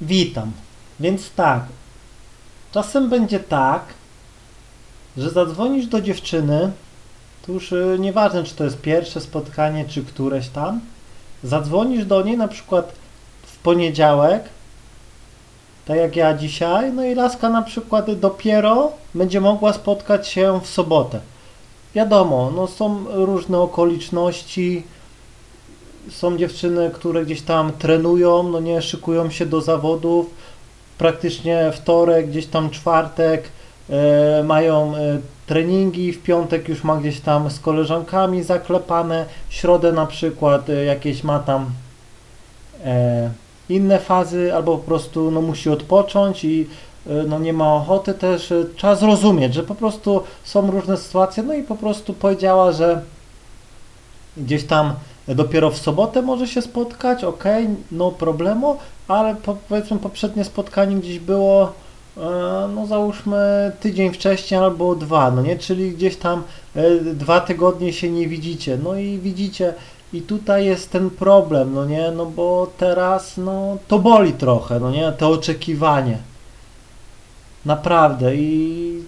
Witam. Więc tak, czasem będzie tak, że zadzwonisz do dziewczyny, to już y, nieważne, czy to jest pierwsze spotkanie, czy któreś tam, zadzwonisz do niej na przykład w poniedziałek, tak jak ja dzisiaj, no i laska na przykład dopiero będzie mogła spotkać się w sobotę. Wiadomo, no są różne okoliczności, są dziewczyny, które gdzieś tam trenują, no nie, szykują się do zawodów, praktycznie wtorek, gdzieś tam czwartek e, mają e, treningi, w piątek już ma gdzieś tam z koleżankami zaklepane, środę na przykład e, jakieś ma tam e, inne fazy, albo po prostu no, musi odpocząć i e, no, nie ma ochoty też, e, trzeba zrozumieć, że po prostu są różne sytuacje, no i po prostu powiedziała, że gdzieś tam dopiero w sobotę może się spotkać, ok, no problemu, ale po, powiedzmy poprzednie spotkanie gdzieś było, e, no załóżmy tydzień wcześniej albo dwa, no nie, czyli gdzieś tam e, dwa tygodnie się nie widzicie, no i widzicie, i tutaj jest ten problem, no nie, no bo teraz, no to boli trochę, no nie, to oczekiwanie. Naprawdę i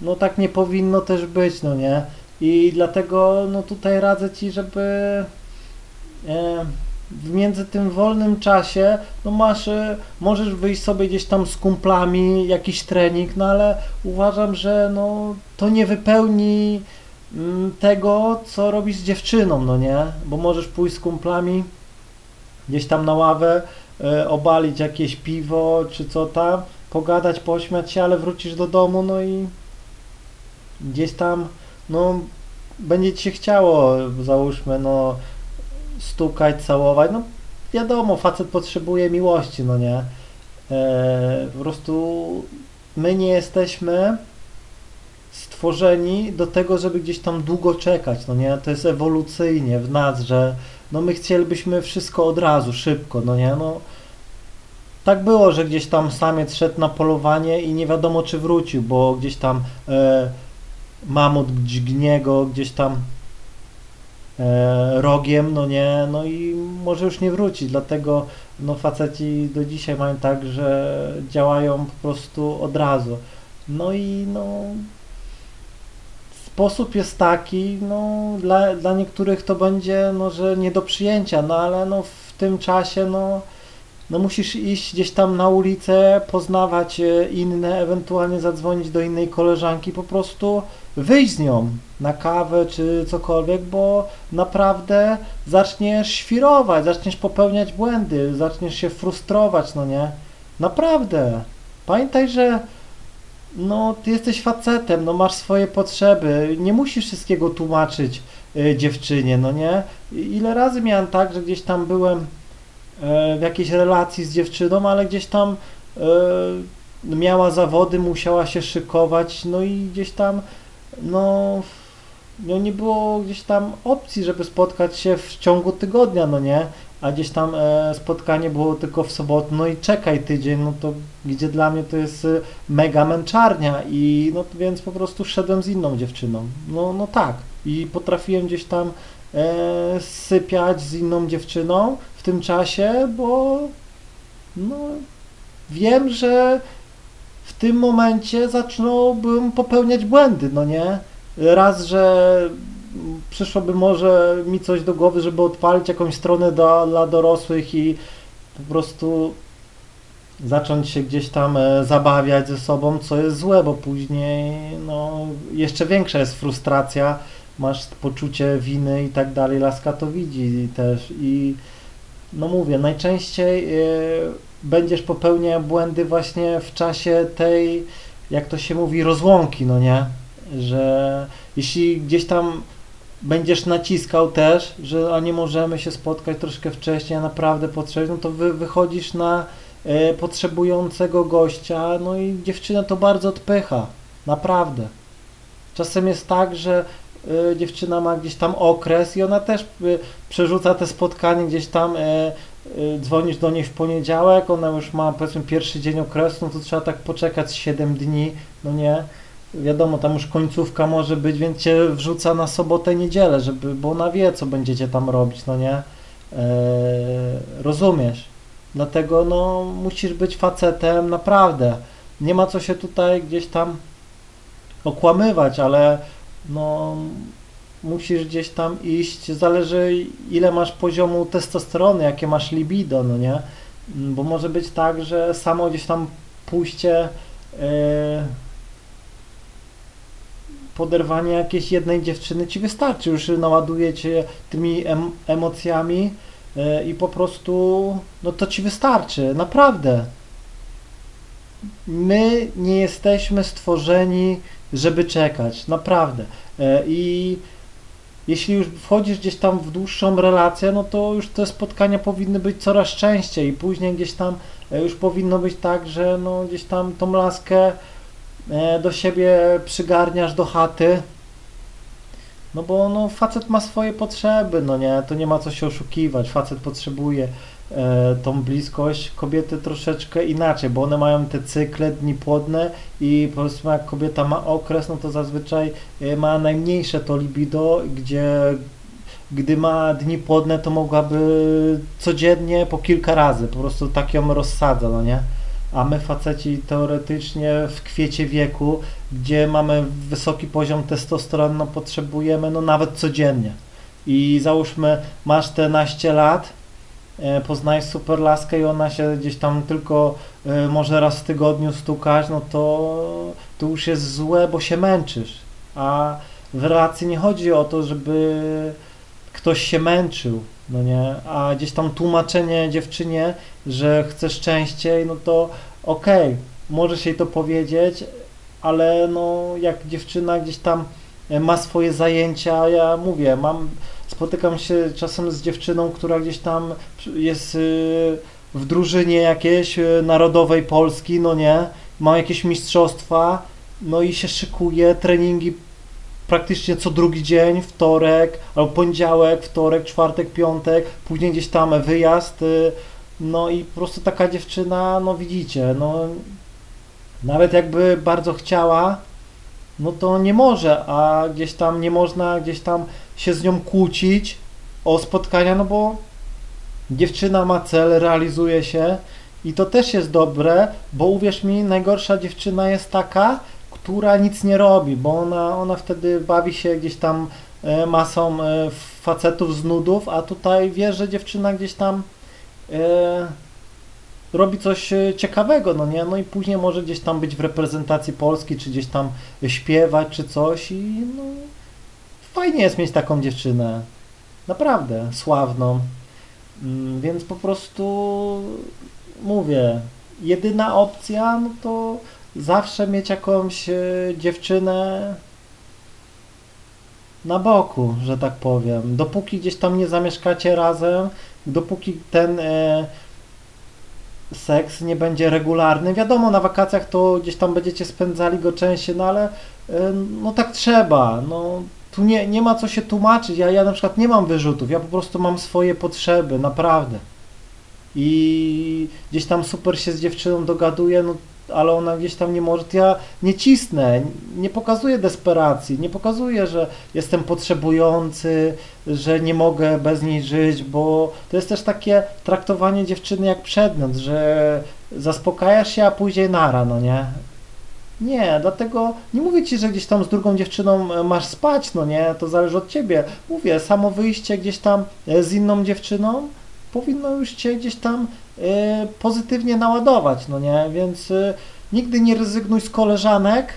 no tak nie powinno też być, no nie. I dlatego no tutaj radzę Ci, żeby e, w między tym wolnym czasie, no masz, e, możesz wyjść sobie gdzieś tam z kumplami, jakiś trening, no ale uważam, że no to nie wypełni mm, tego, co robisz z dziewczyną, no nie? Bo możesz pójść z kumplami gdzieś tam na ławę, e, obalić jakieś piwo czy co tam, pogadać, pośmiać się, ale wrócisz do domu, no i gdzieś tam no będzie ci się chciało, załóżmy, no stukać, całować, no wiadomo, facet potrzebuje miłości, no nie? E, po prostu my nie jesteśmy stworzeni do tego, żeby gdzieś tam długo czekać, no nie? To jest ewolucyjnie w nas, że no my chcielibyśmy wszystko od razu, szybko, no nie? No tak było, że gdzieś tam samiec szedł na polowanie i nie wiadomo czy wrócił, bo gdzieś tam e, mamut dźgnie go gdzieś tam e, rogiem, no nie, no i może już nie wrócić, dlatego no faceci do dzisiaj mają tak, że działają po prostu od razu. No i no sposób jest taki, no dla, dla niektórych to będzie, no że nie do przyjęcia, no ale no w tym czasie, no no musisz iść gdzieś tam na ulicę, poznawać e, inne, ewentualnie zadzwonić do innej koleżanki, po prostu wyjść z nią na kawę czy cokolwiek, bo naprawdę zaczniesz świrować, zaczniesz popełniać błędy, zaczniesz się frustrować, no nie? Naprawdę. Pamiętaj, że no, ty jesteś facetem, no masz swoje potrzeby, nie musisz wszystkiego tłumaczyć y, dziewczynie, no nie? Ile razy miałem tak, że gdzieś tam byłem w jakiejś relacji z dziewczyną, ale gdzieś tam y, miała zawody, musiała się szykować, no i gdzieś tam no, no nie było gdzieś tam opcji, żeby spotkać się w ciągu tygodnia, no nie? A gdzieś tam e, spotkanie było tylko w sobotę, no i czekaj tydzień, no to gdzie dla mnie to jest e, mega męczarnia i no więc po prostu szedłem z inną dziewczyną. No, no tak. I potrafiłem gdzieś tam e, sypiać z inną dziewczyną w tym czasie, bo no wiem, że w tym momencie zacząłbym popełniać błędy, no nie? Raz, że przyszłoby może mi coś do głowy, żeby odpalić jakąś stronę do, dla dorosłych i po prostu zacząć się gdzieś tam e, zabawiać ze sobą, co jest złe, bo później no, jeszcze większa jest frustracja, masz poczucie winy i tak dalej, laska to widzi też i no mówię, najczęściej yy, będziesz popełniał błędy właśnie w czasie tej, jak to się mówi, rozłąki, no nie? Że jeśli gdzieś tam będziesz naciskał też, że a nie możemy się spotkać troszkę wcześniej, a naprawdę potrzebny, no to wy, wychodzisz na e, potrzebującego gościa, no i dziewczyna to bardzo odpycha, naprawdę. Czasem jest tak, że y, dziewczyna ma gdzieś tam okres i ona też y, przerzuca te spotkanie gdzieś tam y, Y, dzwonisz do niej w poniedziałek, ona już ma powiedzmy pierwszy dzień okresu, no to trzeba tak poczekać 7 dni, no nie, wiadomo, tam już końcówka może być, więc cię wrzuca na sobotę, niedzielę, żeby, bo ona wie, co będziecie tam robić, no nie, eee, rozumiesz. Dlatego no musisz być facetem naprawdę. Nie ma co się tutaj gdzieś tam okłamywać, ale no musisz gdzieś tam iść, zależy ile masz poziomu testosterony, jakie masz libido, no nie? Bo może być tak, że samo gdzieś tam pójście yy, poderwanie jakiejś jednej dziewczyny ci wystarczy, już naładuje cię tymi em emocjami yy, i po prostu no to ci wystarczy, naprawdę. My nie jesteśmy stworzeni, żeby czekać, naprawdę. Yy, I jeśli już wchodzisz gdzieś tam w dłuższą relację, no to już te spotkania powinny być coraz częściej i później gdzieś tam już powinno być tak, że no gdzieś tam tą laskę E, do siebie przygarniasz do chaty, no bo no, facet ma swoje potrzeby, no nie, to nie ma co się oszukiwać, facet potrzebuje e, tą bliskość, kobiety troszeczkę inaczej, bo one mają te cykle, dni płodne i powiedzmy jak kobieta ma okres, no to zazwyczaj e, ma najmniejsze to libido, gdzie gdy ma dni płodne, to mogłaby codziennie po kilka razy, po prostu tak ją rozsadza, no nie? a my faceci teoretycznie w kwiecie wieku, gdzie mamy wysoki poziom testosteronu, no potrzebujemy no nawet codziennie. I załóżmy, masz te naście lat, e, poznajesz super laskę i ona się gdzieś tam tylko e, może raz w tygodniu stukać, no to, to już jest złe, bo się męczysz. A w relacji nie chodzi o to, żeby ktoś się męczył, no nie, a gdzieś tam tłumaczenie dziewczynie, że chcesz częściej, no to okej, okay, możesz jej to powiedzieć, ale no jak dziewczyna gdzieś tam e, ma swoje zajęcia, ja mówię, mam, spotykam się czasem z dziewczyną, która gdzieś tam jest e, w drużynie jakiejś e, narodowej Polski, no nie, ma jakieś mistrzostwa, no i się szykuje, treningi praktycznie co drugi dzień, wtorek, albo poniedziałek, wtorek, czwartek, piątek, później gdzieś tam wyjazd, no i po prostu taka dziewczyna, no widzicie, no nawet jakby bardzo chciała, no to nie może, a gdzieś tam nie można gdzieś tam się z nią kłócić o spotkania, no bo dziewczyna ma cel, realizuje się i to też jest dobre, bo uwierz mi, najgorsza dziewczyna jest taka, która nic nie robi, bo ona, ona wtedy bawi się gdzieś tam e, masą e, facetów z nudów, a tutaj wie, że dziewczyna gdzieś tam e, robi coś ciekawego, no nie? No i później może gdzieś tam być w reprezentacji Polski, czy gdzieś tam śpiewać, czy coś i no, fajnie jest mieć taką dziewczynę. Naprawdę, sławną. Mm, więc po prostu mówię, jedyna opcja, no to zawsze mieć jakąś e, dziewczynę na boku, że tak powiem. Dopóki gdzieś tam nie zamieszkacie razem, dopóki ten e, seks nie będzie regularny. Wiadomo, na wakacjach to gdzieś tam będziecie spędzali go częściej, no ale e, no tak trzeba. No, tu nie, nie ma co się tłumaczyć. Ja, ja na przykład nie mam wyrzutów, ja po prostu mam swoje potrzeby, naprawdę. I gdzieś tam super się z dziewczyną dogaduję, no ale ona gdzieś tam nie może, ja nie cisnę, nie pokazuję desperacji, nie pokazuję, że jestem potrzebujący, że nie mogę bez niej żyć, bo to jest też takie traktowanie dziewczyny jak przedmiot, że zaspokajasz się, a później nara, no nie? Nie, dlatego nie mówię ci, że gdzieś tam z drugą dziewczyną masz spać, no nie, to zależy od ciebie. Mówię, samo wyjście gdzieś tam z inną dziewczyną powinno już cię gdzieś tam pozytywnie naładować, no nie? Więc y, nigdy nie rezygnuj z koleżanek,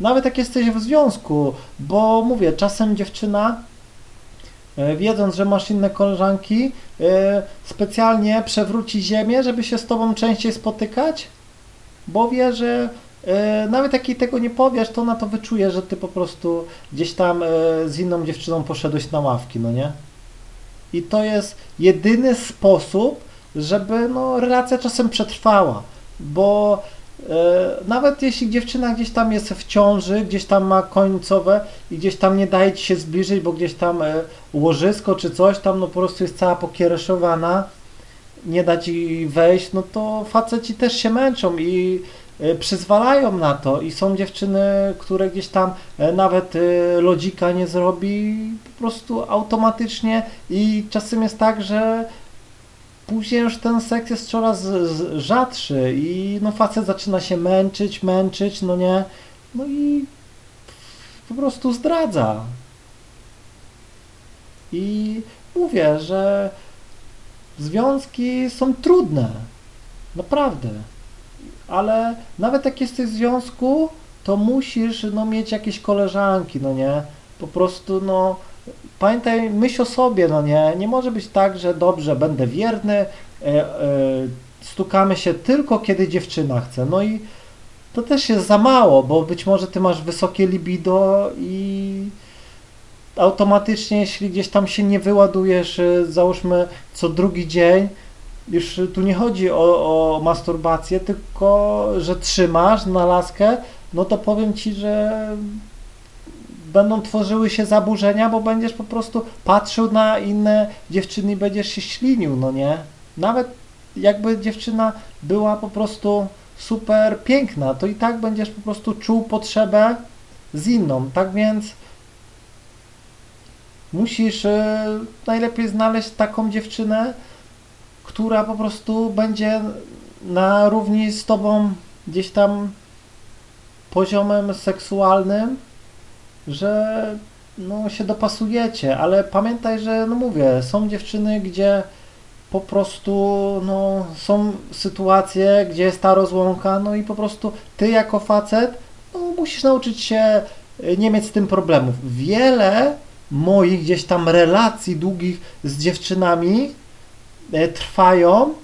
nawet jak jesteś w związku, bo mówię, czasem dziewczyna y, wiedząc, że masz inne koleżanki, specjalnie przewróci ziemię, żeby się z tobą częściej spotykać, bo wie, że nawet jak jej tego nie powiesz, to ona to wyczuje, że ty po prostu gdzieś tam z inną dziewczyną poszedłeś na ławki, no nie? I to jest jedyny sposób, żeby no, relacja czasem przetrwała, bo e, nawet jeśli dziewczyna gdzieś tam jest w ciąży, gdzieś tam ma końcowe i gdzieś tam nie daje ci się zbliżyć, bo gdzieś tam e, łożysko czy coś tam no po prostu jest cała pokiereszowana, nie da ci wejść, no to faceci też się męczą i e, przyzwalają na to. I są dziewczyny, które gdzieś tam nawet lodzika nie zrobi po prostu automatycznie. I czasem jest tak, że później już ten seks jest coraz z- rzadszy i no facet zaczyna się męczyć, męczyć, no nie, no i po prostu zdradza. I mówię, że związki są trudne, naprawdę, ale nawet jak jesteś w związku, to musisz no, mieć jakieś koleżanki, no nie, po prostu no pamiętaj, myśl o sobie, no nie, nie może być tak, że dobrze, będę wierny, e, e, stukamy się tylko kiedy dziewczyna chce, no i to też jest za mało, bo być może ty masz wysokie libido i automatycznie, jeśli gdzieś tam się nie wyładujesz, e, załóżmy co drugi dzień, już tu nie chodzi o, o masturbację, tylko że trzymasz na laskę, no to powiem ci, że będą tworzyły się zaburzenia, bo będziesz po prostu patrzył na inne dziewczyny i będziesz się ślinił, no nie? Nawet jakby dziewczyna była po prostu super piękna, to i tak będziesz po prostu czuł potrzebę z inną. Tak więc musisz e, najlepiej znaleźć taką dziewczynę, która po prostu będzie na równi z tobą gdzieś tam poziomem seksualnym, że no, się dopasujecie, ale pamiętaj, że no mówię, są dziewczyny, gdzie po prostu no, są sytuacje, gdzie jest ta rozłąka, no i po prostu ty jako facet no, musisz nauczyć się y, nie mieć z tym problemów. Wiele moich gdzieś tam relacji długich z dziewczynami e, trwają,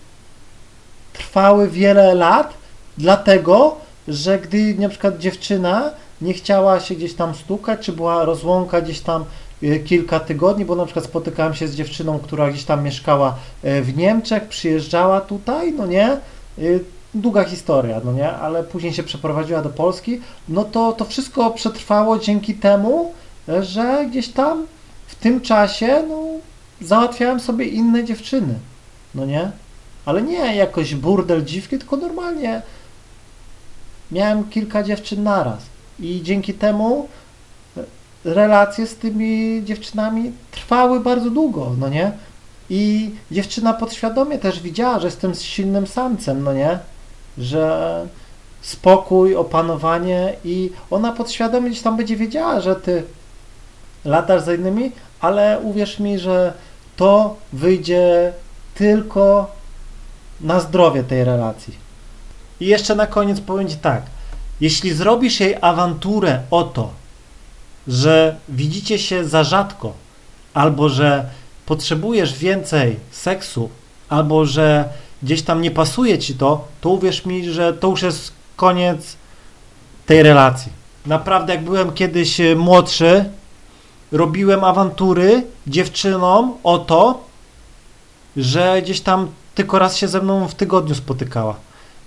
trwały wiele lat, dlatego, że gdy na przykład dziewczyna nie chciała się gdzieś tam stukać, czy była rozłąka gdzieś tam e, kilka tygodni, bo na przykład spotykałem się z dziewczyną, która gdzieś tam mieszkała e, w Niemczech, przyjeżdżała tutaj, no nie, E, długa historia, no nie, ale później się przeprowadziła do Polski, no to to wszystko przetrwało dzięki temu, że gdzieś tam w tym czasie, no, załatwiałem sobie inne dziewczyny, no nie, ale nie jakoś burdel dziwki, tylko normalnie miałem kilka dziewczyn naraz i dzięki temu e, relacje z tymi dziewczynami trwały bardzo długo, no nie? I dziewczyna podświadomie też widziała, że jestem silnym samcem, no nie? Że spokój, opanowanie i ona podświadomie gdzieś tam będzie wiedziała, że ty latasz za innymi, ale uwierz mi, że to wyjdzie tylko na zdrowie tej relacji. I jeszcze na koniec powiem Ci tak. Jeśli zrobisz jej awanturę o to, że widzicie się za rzadko, albo że potrzebujesz więcej seksu, albo że gdzieś tam nie pasuje ci to, to uwierz mi, że to już jest koniec tej relacji. Naprawdę, jak byłem kiedyś e, młodszy, robiłem awantury dziewczynom o to, że gdzieś tam tylko raz się ze mną w tygodniu spotykała.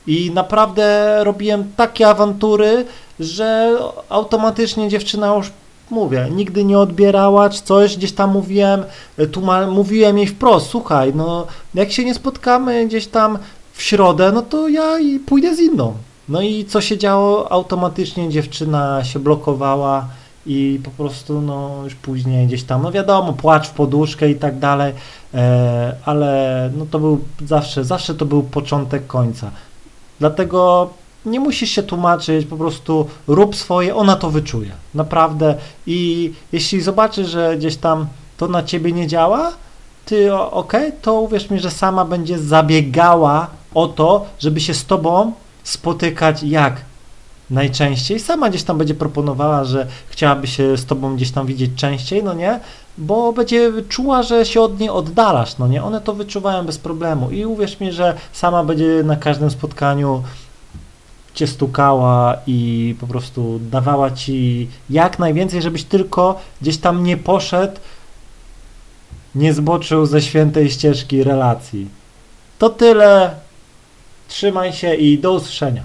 I naprawdę robiłem takie awantury, że automatycznie dziewczyna już, mówię, nigdy nie odbierała czy coś, gdzieś tam mówiłem, tłuma- mówiłem jej wprost, słuchaj, no jak się nie spotkamy gdzieś tam w środę, no to ja i pójdę z inną. No i co się działo? Automatycznie dziewczyna się blokowała i po prostu no już później gdzieś tam, no wiadomo, płacz w poduszkę i tak dalej, e, ale no to był zawsze, zawsze to był początek końca. Dlatego nie musisz się tłumaczyć, po prostu rób swoje, ona to wyczuje. Naprawdę. I jeśli zobaczysz, że gdzieś tam to na ciebie nie działa, ty o- okej, to uwierz mi, że sama będzie zabiegała o to, żeby się z tobą spotykać jak najczęściej. Sama gdzieś tam będzie proponowała, że chciałaby się z tobą gdzieś tam widzieć częściej, no nie? Bo będzie czuła, że się od niej oddalasz, no nie? One to wyczuwają bez problemu i uwierz mi, że sama będzie na każdym spotkaniu cię stukała i po prostu dawała ci jak najwięcej, żebyś tylko gdzieś tam nie poszedł, nie zboczył ze świętej ścieżki relacji. To tyle. Trzymaj się i do usłyszenia.